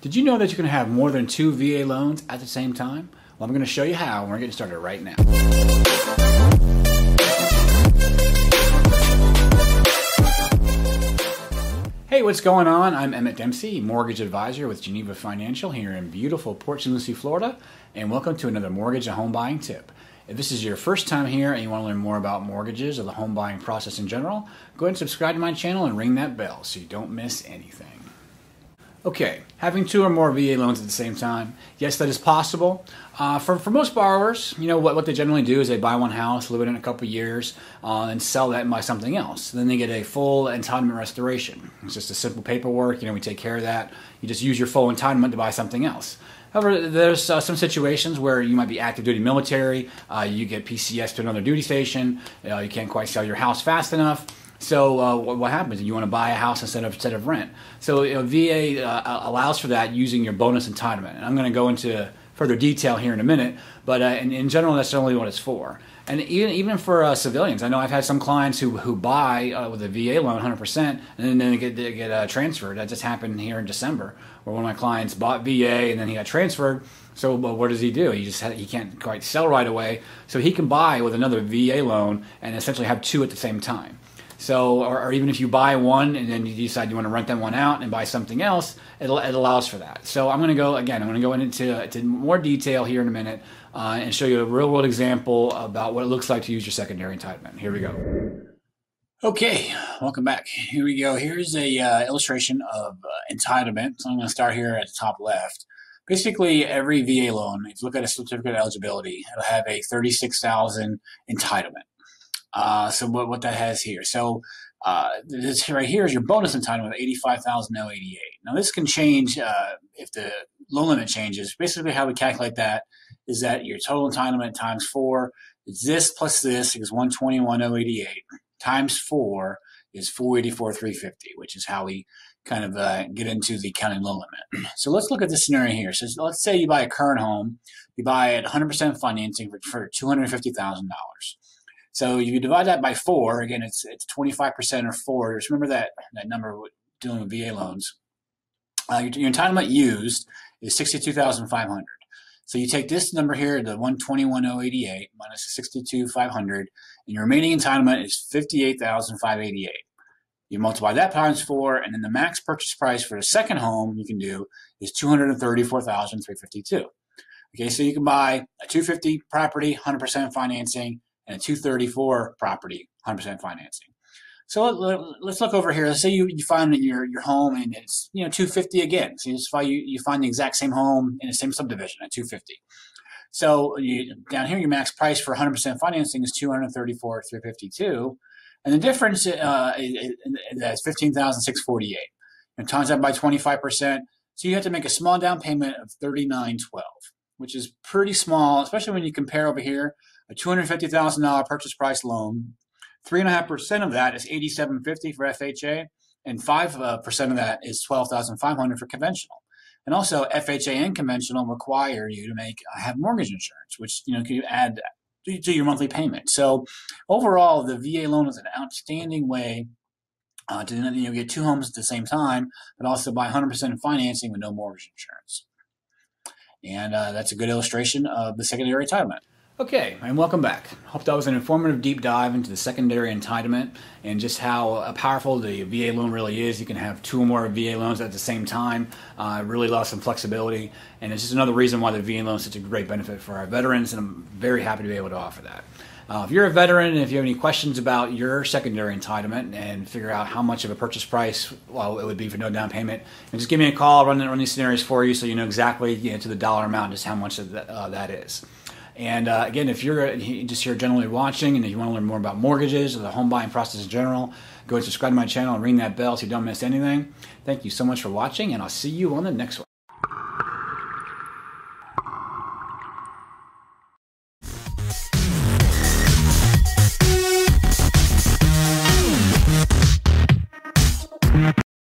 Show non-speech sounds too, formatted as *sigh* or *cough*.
Did you know that you can have more than two VA loans at the same time? Well, I'm going to show you how, and we're getting started right now. Hey, what's going on? I'm Emmett Dempsey, mortgage advisor with Geneva Financial here in beautiful Port St. Lucie, Florida, and welcome to another mortgage and home buying tip. If this is your first time here and you want to learn more about mortgages or the home buying process in general, go ahead and subscribe to my channel and ring that bell so you don't miss anything. Okay, having two or more VA loans at the same time, yes, that is possible. Uh, for, for most borrowers, you know, what, what they generally do is they buy one house, live in it a couple years, uh, and sell that and buy something else. Then they get a full entitlement restoration. It's just a simple paperwork, you know, we take care of that. You just use your full entitlement to buy something else. However, there's uh, some situations where you might be active duty military, uh, you get PCS to another duty station, uh, you can't quite sell your house fast enough so uh, what happens? You want to buy a house instead of instead of rent. So you know, VA uh, allows for that using your bonus entitlement. And I'm going to go into further detail here in a minute, but uh, in, in, general, that's only what it's for. And even even for uh, civilians, I know I've had some clients who who buy uh, with a VA loan 100%, and then they get they get uh, transferred. That just happened here in December, where one of my clients bought VA and then he got transferred. So well, what does he do? He just he can't quite sell right away, so he can buy with another VA loan and essentially have two at the same time. So, or, or, even if you buy one and then you decide you want to rent that one out and buy something else, it, it allows for that. So, I'm going to go again. I'm going to go into, more detail here in a minute uh, and show you a real world example about what it looks like to use your secondary entitlement. Here we go. Okay, welcome back. Here we go. Here's a uh, illustration of uh, entitlement. So I'm going to start here at the top left. Basically, every VA loan, if you look at a certificate of eligibility, it'll have a 36,000 entitlement. Uh, so what, what that has here. So uh, this right here is your bonus entitlement of 85,088. Now this can change uh, if the loan limit changes. Basically how we calculate that is that your total entitlement times four is this plus this is 121,088 times four is 484,350, which is how we kind of uh, get into the county loan limit. *clears throat* So let's look at this scenario here. So let's say you buy a current home, you buy it 100% financing for, for $250,000. So if you divide that by four. Again, it's it's 25% or four. Just remember that that number dealing with VA loans. Uh, your, your, entitlement used is 62,500. So you take this number here, the 121,088 minus the 62,500, and your remaining entitlement is 58,588. You multiply that times four, and then the max purchase price for the second home you can do is 234,352. Okay, so you can buy a 250 property, 100% financing, and a 234 property, 100% financing. So let, us look over here. Let's say you, you find your your home and it's you know 250 again. So you find you, you find the exact same home in the same subdivision at 250. So you, down here, your max price for 100% financing is 234 352, and the difference uh, is, is 15,648. And times that by 25%, so you have to make a small down payment of 3912, which is pretty small, especially when you compare over here a $250,000 purchase price loan. 3.5% of that is 8750 for FHA, and 5% uh, of that is 12,500 for conventional. And also, FHA and conventional require you to make uh, have mortgage insurance, which you know can you add to your monthly payment. So, overall, the VA loan is an outstanding way uh, to you know, get two homes at the same time, but also buy 100% of financing with no mortgage insurance. And uh, that's a good illustration of the secondary entitlement. Okay, and welcome back. Hope that was an informative deep dive into the secondary entitlement and just how uh, powerful the VA loan really is. You can have two or more VA loans at the same time. Uh, really allows some flexibility, and it's just another reason why the VA loan is such a great benefit for our veterans, and I'm very happy to be able to offer that. Uh, if you're a veteran and if you have any questions about your secondary entitlement and figure out how much of a purchase price well, it would be for no down payment, and just give me a call, I'll run, run these scenarios for you so you know exactly you know, to the dollar amount just how much that, uh, that is. And uh, again, if you're just here generally watching and you want to learn more about mortgages or the home buying process in general, go and subscribe to my channel and ring that bell so you don't miss anything. Thank you so much for watching, and I'll see you on the next one.